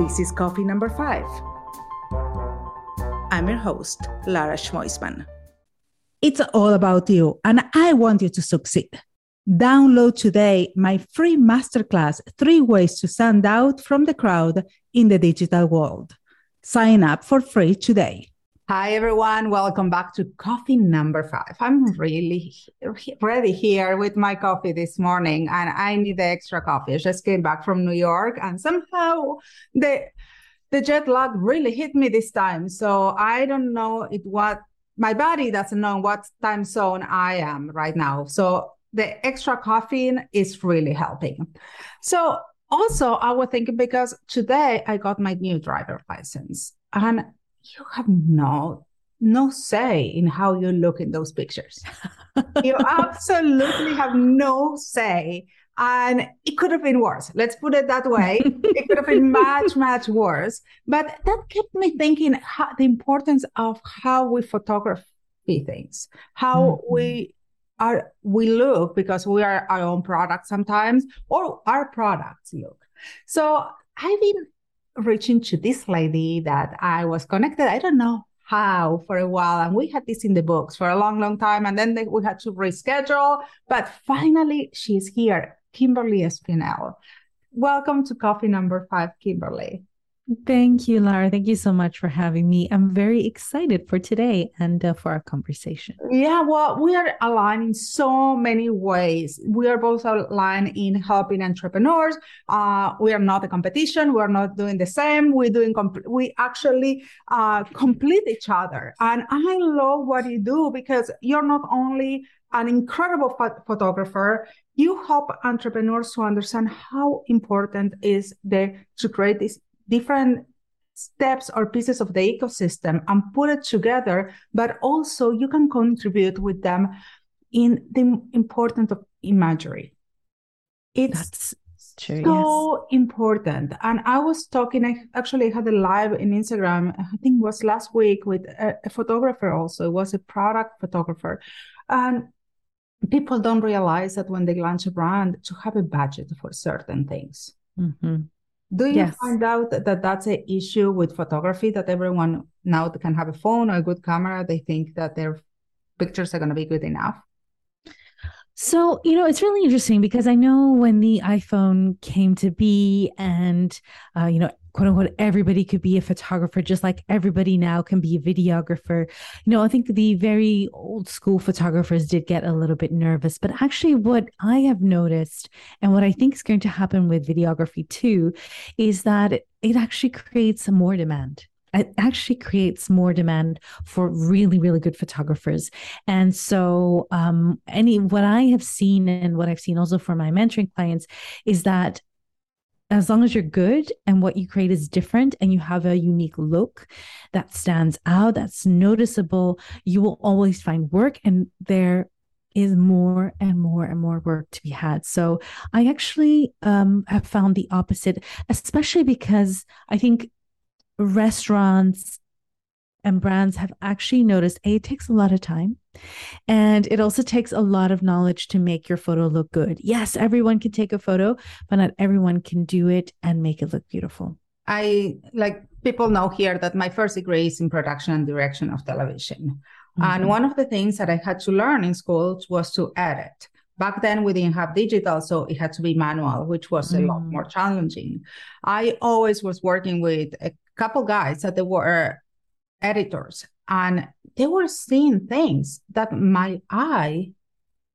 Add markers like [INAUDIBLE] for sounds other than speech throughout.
This is coffee number five. I'm your host, Lara Schmoisman. It's all about you, and I want you to succeed. Download today my free masterclass, Three Ways to Stand Out from the Crowd in the Digital World. Sign up for free today. Hi, everyone. Welcome back to coffee number five. I'm really ready here with my coffee this morning, and I need the extra coffee. I just came back from New York, and somehow the the jet lag really hit me this time. So I don't know it what my body doesn't know what time zone I am right now. So the extra caffeine is really helping. So also I was thinking because today I got my new driver license and you have no no say in how you look in those pictures. [LAUGHS] you absolutely have no say. And it could have been worse. Let's put it that way. it could have been [LAUGHS] much, much worse. But that kept me thinking how, the importance of how we photography things, how mm-hmm. we are we look because we are our own product sometimes, or our products look. So I've been reaching to this lady that I was connected. I don't know how for a while, and we had this in the books for a long, long time, and then they, we had to reschedule. But finally, she's here, Kimberly Espinel. Welcome to coffee number five, Kimberly. Thank you, Lara. Thank you so much for having me. I'm very excited for today and uh, for our conversation. Yeah, well, we are aligned in so many ways. We are both aligned in helping entrepreneurs. Uh, we are not a competition. We are not doing the same. We're doing, comp- we actually uh, complete each other. And I love what you do because you're not only an incredible ph- photographer, you help entrepreneurs to understand how important is the to create this different steps or pieces of the ecosystem and put it together, but also you can contribute with them in the importance of imagery. It's That's true, so yes. important. And I was talking, I actually had a live in Instagram, I think it was last week with a, a photographer also. It was a product photographer. And people don't realize that when they launch a brand to have a budget for certain things. Mm-hmm. Do you yes. find out that that's an issue with photography that everyone now can have a phone or a good camera? They think that their pictures are going to be good enough. So, you know, it's really interesting because I know when the iPhone came to be and, uh, you know, quote unquote, everybody could be a photographer, just like everybody now can be a videographer. You know, I think the very old school photographers did get a little bit nervous, but actually, what I have noticed and what I think is going to happen with videography too is that it actually creates more demand it actually creates more demand for really really good photographers and so um any what i have seen and what i've seen also for my mentoring clients is that as long as you're good and what you create is different and you have a unique look that stands out, that's noticeable, you will always find work and there is more and more and more work to be had. So I actually um, have found the opposite, especially because I think restaurants and brands have actually noticed a it takes a lot of time and it also takes a lot of knowledge to make your photo look good yes everyone can take a photo but not everyone can do it and make it look beautiful i like people know here that my first degree is in production and direction of television mm-hmm. and one of the things that i had to learn in school was to edit back then we didn't have digital so it had to be manual which was mm. a lot mm. more challenging i always was working with a couple guys that they were editors and they were seeing things that my eye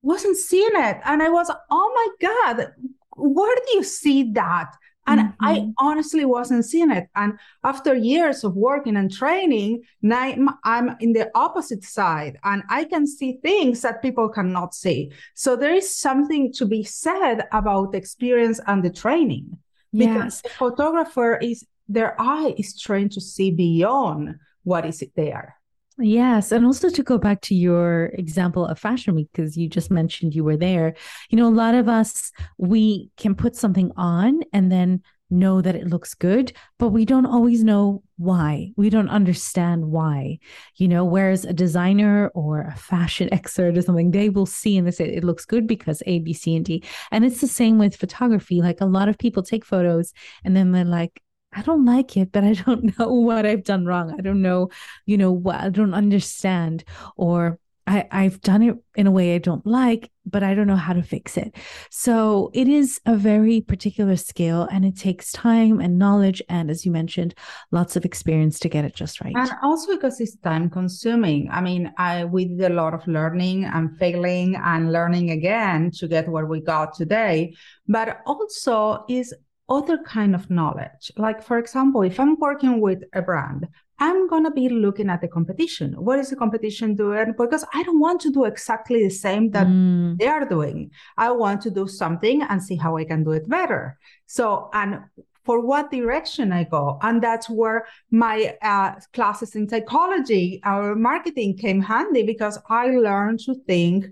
wasn't seeing it and i was oh my god where do you see that and mm-hmm. i honestly wasn't seeing it and after years of working and training now i'm in the opposite side and i can see things that people cannot see so there is something to be said about the experience and the training because yes. the photographer is their eye is trained to see beyond what is there. Yes. And also to go back to your example of Fashion Week, because you just mentioned you were there, you know, a lot of us, we can put something on and then know that it looks good, but we don't always know why. We don't understand why, you know, whereas a designer or a fashion [LAUGHS] expert or something, they will see and they say it looks good because A, B, C, and D. And it's the same with photography. Like a lot of people take photos and then they're like, I don't like it, but I don't [LAUGHS] know what I've done wrong. I don't know, you know, what I don't understand, or I, I've done it in a way I don't like, but I don't know how to fix it. So it is a very particular skill and it takes time and knowledge. And as you mentioned, lots of experience to get it just right. And also because it's time consuming. I mean, I we did a lot of learning and failing and learning again to get where we got today. But also is other kind of knowledge. Like for example, if I'm working with a brand, I'm going to be looking at the competition. What is the competition doing? Because I don't want to do exactly the same that mm. they are doing. I want to do something and see how I can do it better. So, and for what direction I go. And that's where my uh, classes in psychology or marketing came handy because I learned to think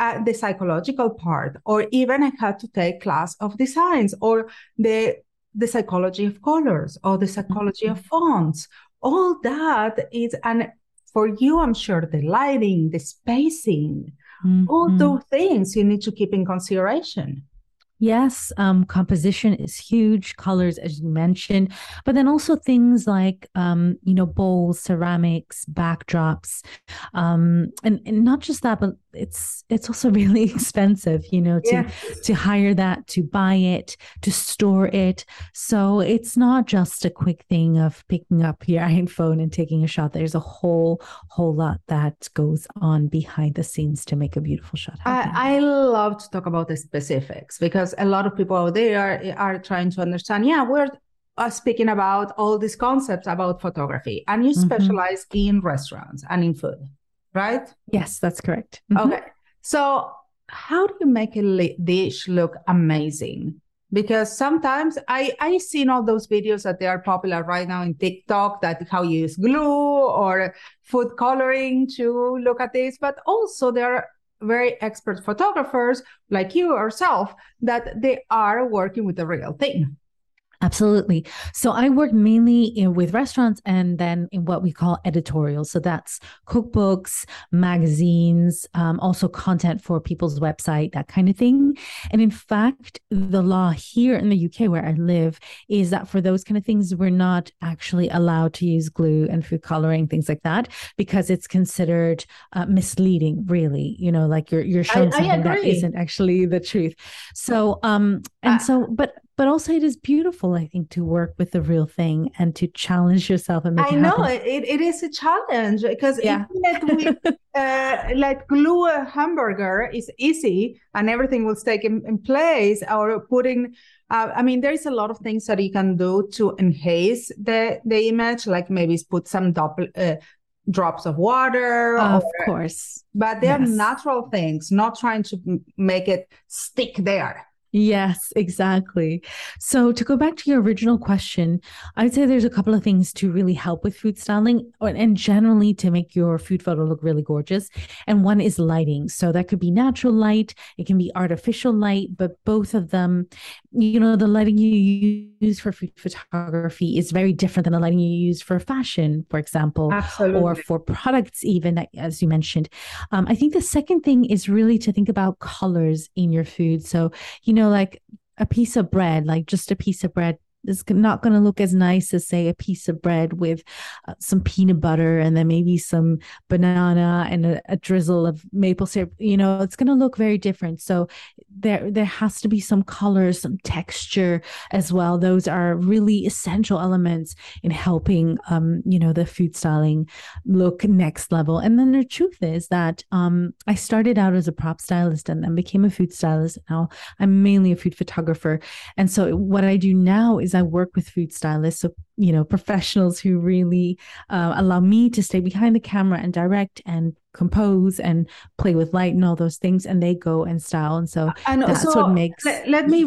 uh, the psychological part, or even I had to take class of designs or the the psychology of colors or the psychology of fonts. All that is and for you i'm sure the lighting the spacing mm-hmm. all those things you need to keep in consideration Yes, um, composition is huge, colors, as you mentioned, but then also things like, um, you know, bowls, ceramics, backdrops, um, and, and not just that, but it's it's also [LAUGHS] really expensive you know to yes. to hire that to buy it to store it so it's not just a quick thing of picking up your [LAUGHS] iphone and taking a shot there's a whole whole lot that goes on behind the scenes to make a beautiful shot happen. I, I love to talk about the specifics because a lot of people out there are, are trying to understand yeah we're uh, speaking about all these concepts about photography and you mm-hmm. specialize in restaurants and in food right? Yes, that's correct. Mm-hmm. Okay. So, how do you make a dish look amazing? Because sometimes I I seen all those videos that they are popular right now in TikTok that how you use glue or food coloring to look at this, but also there are very expert photographers like you yourself that they are working with the real thing. Absolutely. So I work mainly in, with restaurants and then in what we call editorial. So that's cookbooks, magazines, um, also content for people's website, that kind of thing. And in fact, the law here in the UK where I live is that for those kind of things, we're not actually allowed to use glue and food coloring, things like that, because it's considered uh, misleading, really. You know, like you're you're showing I, something I that isn't actually the truth. So um and uh, so but but also it is beautiful i think to work with the real thing and to challenge yourself and i know it, it is a challenge because yeah. we, [LAUGHS] uh, let glue a hamburger is easy and everything will stay in, in place or putting uh, I mean, there's a lot of things that you can do to enhance the the image, like maybe put some double, uh, drops of water. Of or, course. But they're yes. natural things, not trying to make it stick there. Yes, exactly. So to go back to your original question, I'd say there's a couple of things to really help with food styling and generally to make your food photo look really gorgeous. And one is lighting. So that could be natural light, it can be artificial light, but both of them, you know, the lighting you use for food photography is very different than the lighting you use for fashion, for example, Absolutely. or for products, even as you mentioned. Um, I think the second thing is really to think about colors in your food. So, you know, know, like a piece of bread, like just a piece of bread is not going to look as nice as say a piece of bread with uh, some peanut butter and then maybe some banana and a, a drizzle of maple syrup you know it's going to look very different. So there there has to be some color some texture as well. Those are really essential elements in helping um you know the food styling look next level. And then the truth is that um i started out as a prop stylist and then became a food stylist. Now i'm mainly a food photographer. And so what i do now is is I work with food stylists, so you know, professionals who really uh, allow me to stay behind the camera and direct and compose and play with light and all those things, and they go and style. And so and that's so what makes. Let, let me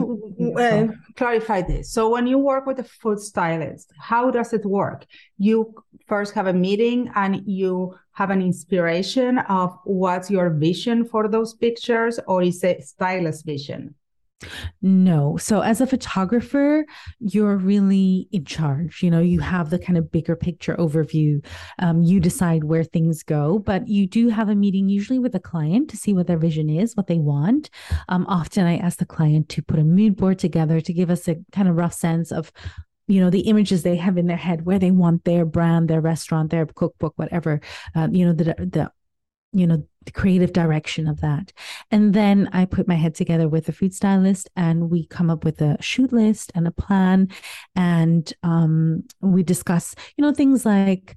uh, clarify this. So when you work with a food stylist, how does it work? You first have a meeting and you have an inspiration of what's your vision for those pictures, or is it stylist vision? No. So as a photographer, you're really in charge. You know, you have the kind of bigger picture overview. Um, you decide where things go, but you do have a meeting usually with a client to see what their vision is, what they want. Um, often I ask the client to put a mood board together to give us a kind of rough sense of you know the images they have in their head where they want their brand their restaurant their cookbook whatever uh, you know the the you know the creative direction of that and then i put my head together with a food stylist and we come up with a shoot list and a plan and um, we discuss you know things like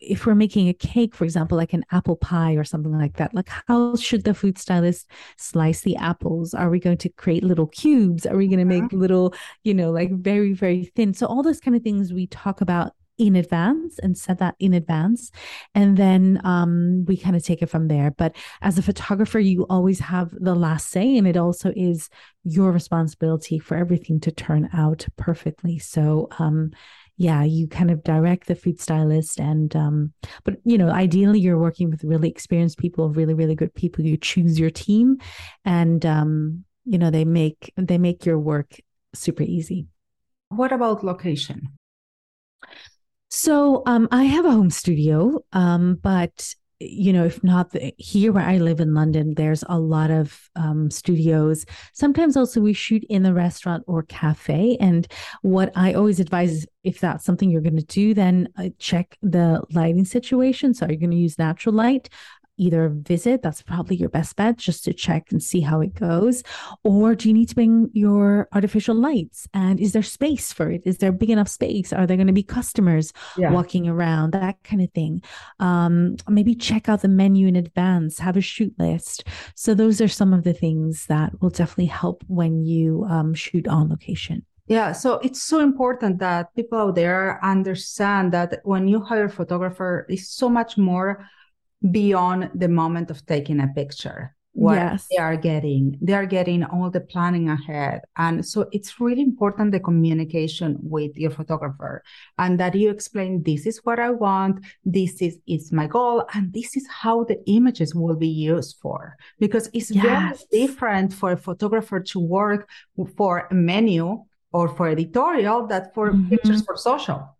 if we're making a cake, for example, like an apple pie or something like that, like how should the food stylist slice the apples? Are we going to create little cubes? Are we going to make uh-huh. little, you know, like very, very thin? So, all those kind of things we talk about in advance and set that in advance and then um, we kind of take it from there but as a photographer you always have the last say and it also is your responsibility for everything to turn out perfectly so um, yeah, you kind of direct the food stylist and um, but you know, ideally you're working with really experienced people, really, really good people. You choose your team and um, you know, they make they make your work super easy. What about location? So um, I have a home studio, um, but you know, if not the, here where I live in London, there's a lot of um, studios. Sometimes also we shoot in the restaurant or cafe. And what I always advise is if that's something you're going to do, then uh, check the lighting situation. So, are you going to use natural light? Either visit, that's probably your best bet just to check and see how it goes. Or do you need to bring your artificial lights? And is there space for it? Is there big enough space? Are there going to be customers yeah. walking around? That kind of thing. Um, maybe check out the menu in advance, have a shoot list. So, those are some of the things that will definitely help when you um, shoot on location. Yeah, so it's so important that people out there understand that when you hire a photographer, it's so much more beyond the moment of taking a picture what yes. they are getting they are getting all the planning ahead and so it's really important the communication with your photographer and that you explain this is what i want this is is my goal and this is how the images will be used for because it's yes. very different for a photographer to work for a menu or for editorial that for mm-hmm. pictures for social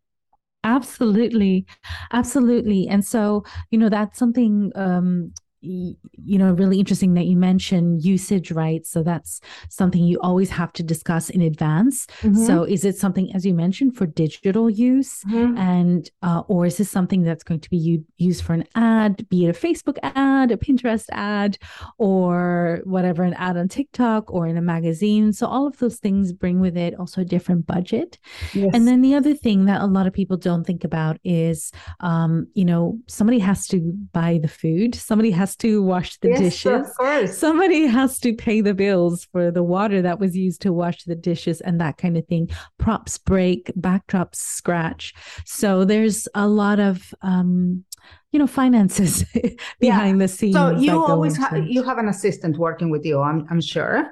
Absolutely. Absolutely. And so, you know, that's something um you know really interesting that you mentioned usage rights so that's something you always have to discuss in advance mm-hmm. so is it something as you mentioned for digital use mm-hmm. and uh, or is this something that's going to be u- used for an ad be it a facebook ad a pinterest ad or whatever an ad on tiktok or in a magazine so all of those things bring with it also a different budget yes. and then the other thing that a lot of people don't think about is um, you know somebody has to buy the food somebody has has to wash the yes, dishes. Of course. Somebody has to pay the bills for the water that was used to wash the dishes and that kind of thing. Props break, backdrops scratch. So there's a lot of um, you know finances [LAUGHS] behind yeah. the scenes. So you always have you have an assistant working with you. I'm I'm sure.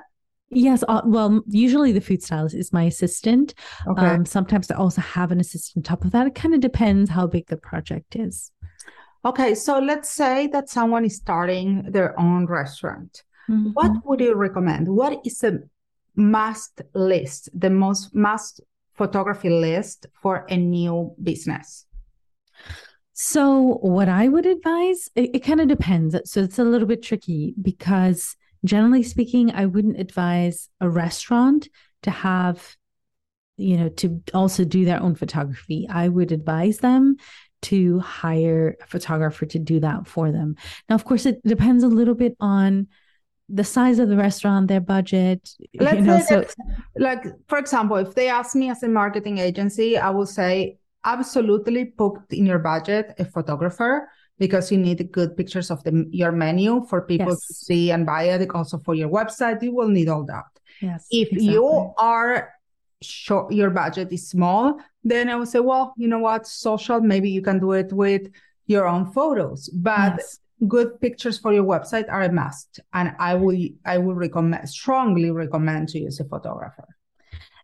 Yes, uh, well, usually the food stylist is my assistant. Okay. Um, sometimes I also have an assistant on top of that. It kind of depends how big the project is. Okay, so let's say that someone is starting their own restaurant. Mm-hmm. What would you recommend? What is a must list, the most must photography list for a new business? So, what I would advise, it, it kind of depends. So, it's a little bit tricky because generally speaking, I wouldn't advise a restaurant to have you know to also do their own photography i would advise them to hire a photographer to do that for them. Now, of course, it depends a little bit on the size of the restaurant, their budget. Let's you know, say so, that, like for example, if they ask me as a marketing agency, I will say absolutely put in your budget a photographer because you need good pictures of the your menu for people yes. to see and buy it. Also for your website, you will need all that. Yes. If exactly. you are short, your budget is small, then I would say, well, you know what, social, maybe you can do it with your own photos, but yes. good pictures for your website are a must. And I will, I will recommend, strongly recommend to use a photographer.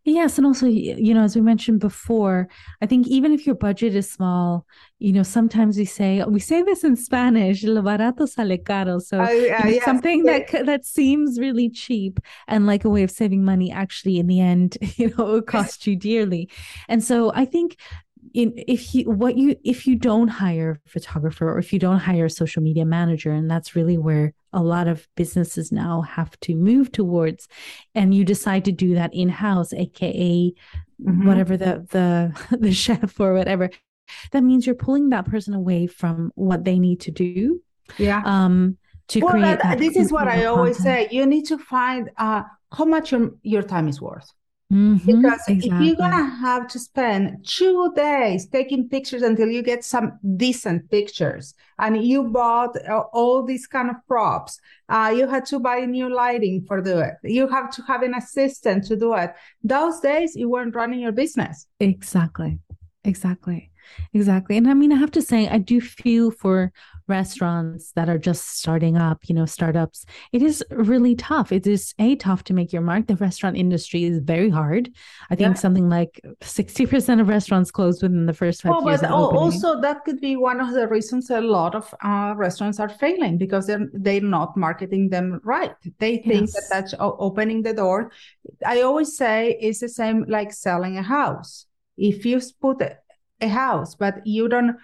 Yes, and also, you know, as we mentioned before, I think even if your budget is small, you know, sometimes we say we say this in Spanish, "lo barato sale caro." So uh, yes, something yes. that that seems really cheap and like a way of saving money, actually, in the end, [LAUGHS] you know, it costs you dearly. And so I think in, if you what you if you don't hire a photographer or if you don't hire a social media manager and that's really where a lot of businesses now have to move towards and you decide to do that in-house aka mm-hmm. whatever the the [LAUGHS] the chef or whatever that means you're pulling that person away from what they need to do yeah. um to well, create that, this is what i always say you need to find uh how much your, your time is worth Mm-hmm, because exactly. if you're gonna have to spend two days taking pictures until you get some decent pictures, and you bought uh, all these kind of props, uh, you had to buy new lighting for do it. You have to have an assistant to do it. Those days you weren't running your business. Exactly, exactly, exactly. And I mean, I have to say, I do feel for restaurants that are just starting up, you know, startups, it is really tough. It is a tough to make your mark. The restaurant industry is very hard. I think yeah. something like 60% of restaurants close within the first five oh, years. But also that could be one of the reasons a lot of uh, restaurants are failing because they're they're not marketing them right. They think yes. that that's opening the door. I always say it's the same like selling a house. If you put a house, but you don't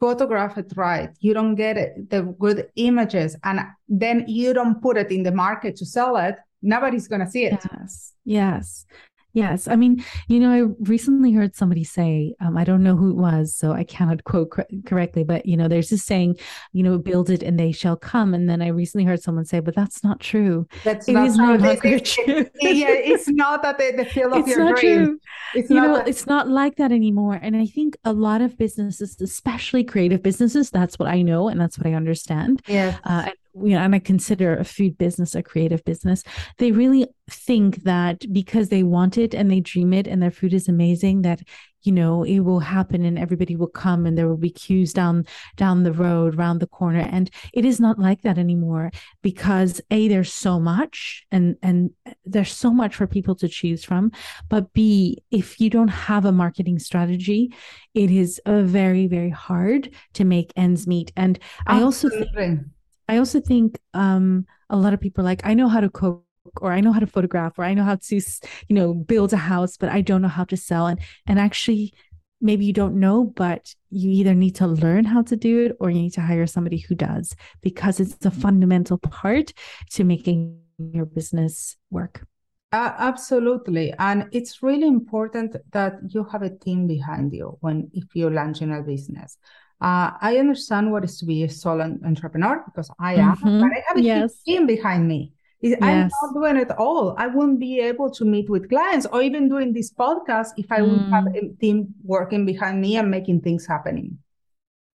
photograph it right, you don't get it, the good images, and then you don't put it in the market to sell it, nobody's going to see it. Yes. Yes. Yes. I mean, you know, I recently heard somebody say, um, I don't know who it was, so I cannot quote cor- correctly, but, you know, there's this saying, you know, build it and they shall come. And then I recently heard someone say, but that's not true. That's it not, [LAUGHS] true. no [LAUGHS] true. yeah, it's not that the, the feel of it's your not dream. True. It's you not know, that- it's not like that anymore. And I think a lot of businesses, especially creative businesses, that's what I know and that's what I understand. Yeah. Uh, you know, and I consider a food business a creative business, they really think that because they want it and they dream it and their food is amazing, that you know it will happen and everybody will come and there will be queues down down the road round the corner. And it is not like that anymore because a there's so much and and there's so much for people to choose from. But b if you don't have a marketing strategy it is a very very hard to make ends meet. And i also think I also think um, a lot of people like, I know how to cook or I know how to photograph or I know how to, you know, build a house, but I don't know how to sell. And and actually, maybe you don't know, but you either need to learn how to do it or you need to hire somebody who does because it's a fundamental part to making your business work. Uh, absolutely, and it's really important that you have a team behind you when if you're launching a business. Uh, I understand what is to be a solo entrepreneur because I am, mm-hmm. but I have a yes. team behind me. Yes. I'm not doing it all. I wouldn't be able to meet with clients or even doing this podcast if I mm. would have a team working behind me and making things happening.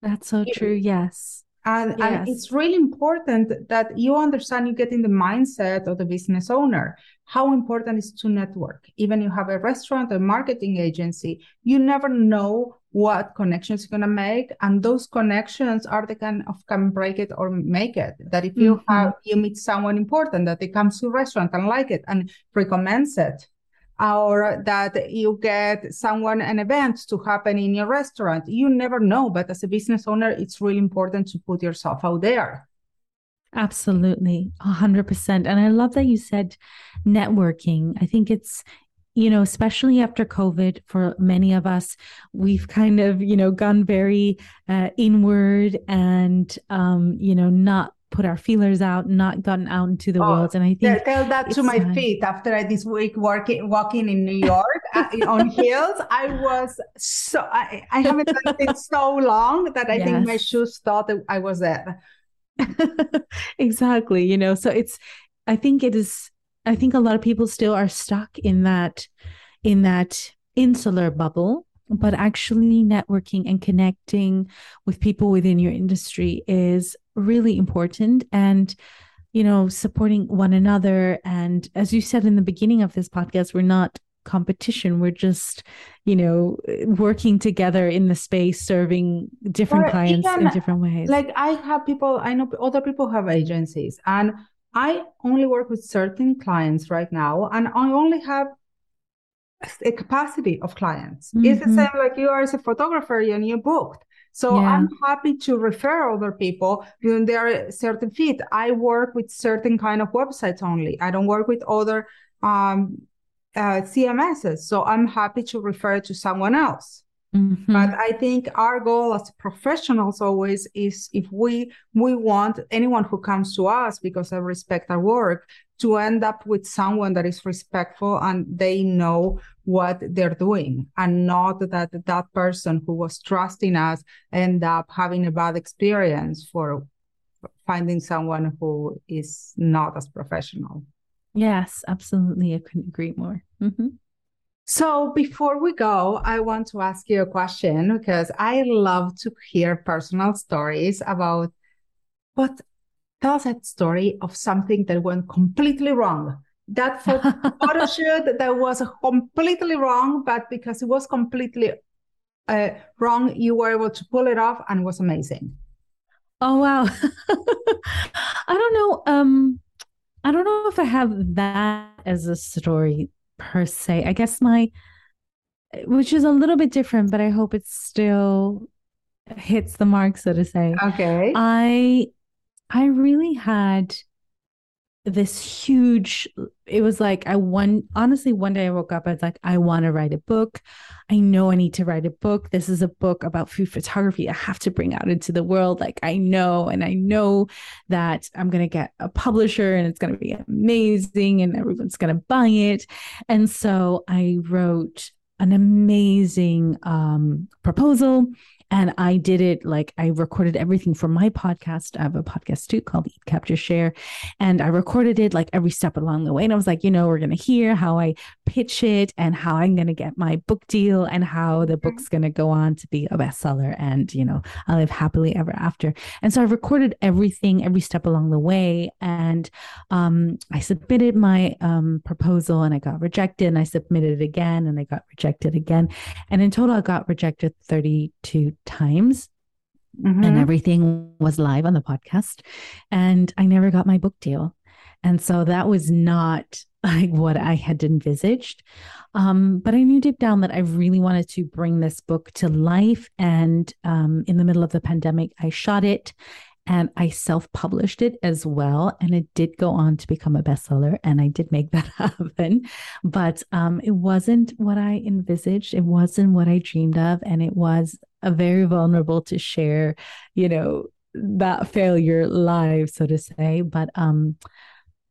That's so true. Yes. And, yes. and it's really important that you understand you get in the mindset of the business owner how important is to network even you have a restaurant or marketing agency you never know what connections you're going to make and those connections are the kind of can break it or make it. That if you mm-hmm. have you meet someone important that they come to a restaurant and like it and recommends it or that you get someone an event to happen in your restaurant you never know but as a business owner it's really important to put yourself out there. Absolutely. 100% and i love that you said networking. I think it's you know especially after covid for many of us we've kind of you know gone very uh, inward and um you know not put our feelers out, not gotten out into the oh, world. And I think tell that to my uh, feet after I, this week working walking in New York uh, on heels. I was so I, I haven't done it so long that I yes. think my shoes thought that I was there. [LAUGHS] exactly. You know, so it's I think it is I think a lot of people still are stuck in that in that insular bubble but actually networking and connecting with people within your industry is really important and you know supporting one another. And as you said in the beginning of this podcast we're not competition. We're just you know working together in the space serving different or clients even, in different ways. like i have people i know other people have agencies and i only work with certain clients right now and i only have a capacity of clients. Mm-hmm. It's the mm-hmm. same like you are as a photographer and you booked. So yeah. I'm happy to refer other people when they are certain fit. I work with certain kind of websites only. I don't work with other um, uh, CMSs. So I'm happy to refer to someone else. Mm-hmm. But I think our goal as professionals always is if we we want anyone who comes to us because they respect our work to end up with someone that is respectful and they know what they're doing and not that that person who was trusting us end up having a bad experience for finding someone who is not as professional. Yes, absolutely. I couldn't agree more. Mm-hmm. So before we go, I want to ask you a question because I love to hear personal stories about what tell us that story of something that went completely wrong. That photo shoot [LAUGHS] that was completely wrong, but because it was completely uh, wrong, you were able to pull it off and it was amazing. Oh wow. [LAUGHS] I don't know. Um I don't know if I have that as a story per se. I guess my, which is a little bit different, but I hope it still hits the mark, so to say. Okay. I, I really had this huge it was like i one honestly one day i woke up i was like i want to write a book. I know i need to write a book. This is a book about food photography i have to bring out into the world. Like i know and i know that i'm going to get a publisher and it's going to be amazing and everyone's going to buy it. And so i wrote an amazing um, proposal and I did it like I recorded everything for my podcast. I have a podcast too called Eat Capture Share. And I recorded it like every step along the way. And I was like, you know, we're going to hear how I pitch it and how I'm going to get my book deal and how the mm-hmm. book's going to go on to be a bestseller. And, you know, I live happily ever after. And so I recorded everything every step along the way. And um, I submitted my um, proposal and I got rejected. And I submitted it again and I got rejected again. And in total, I got rejected 32 times mm-hmm. and everything was live on the podcast and i never got my book deal and so that was not [LAUGHS] like what i had envisaged um, but i knew deep down that i really wanted to bring this book to life and um, in the middle of the pandemic i shot it and I self published it as well. And it did go on to become a bestseller. And I did make [LAUGHS] that happen. But um, it wasn't what I envisaged. It wasn't what I dreamed of. And it was a very vulnerable to share, you know, that failure live, so to say. But um,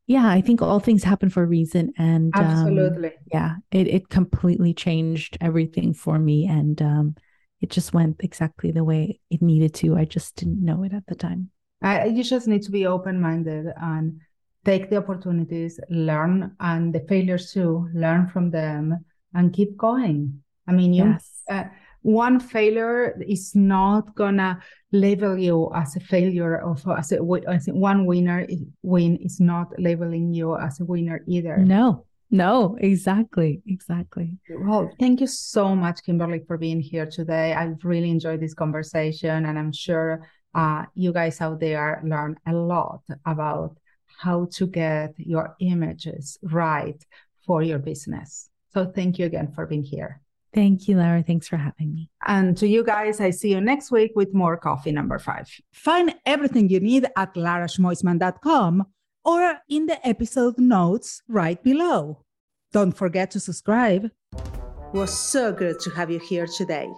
yeah, I think all things happen for a reason. And um, absolutely. Um, yeah, it, it completely changed everything for me. And um, it just went exactly the way it needed to. I just didn't know it at the time. I, you just need to be open minded and take the opportunities, learn, and the failures too, learn from them and keep going. I mean, you, yes. Uh, one failure is not gonna label you as a failure of as, a, as one winner win is not labeling you as a winner either. No, no, exactly. Exactly. Well, thank you so much, Kimberly, for being here today. I really enjoyed this conversation, and I'm sure uh, you guys out there learn a lot about how to get your images right for your business. So, thank you again for being here. Thank you, Lara. Thanks for having me. And to you guys, I see you next week with more coffee number five. Find everything you need at laraschmoisman.com or in the episode notes right below. Don't forget to subscribe. It was so good to have you here today.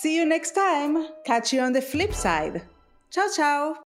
See you next time. Catch you on the flip side. Ciao, ciao.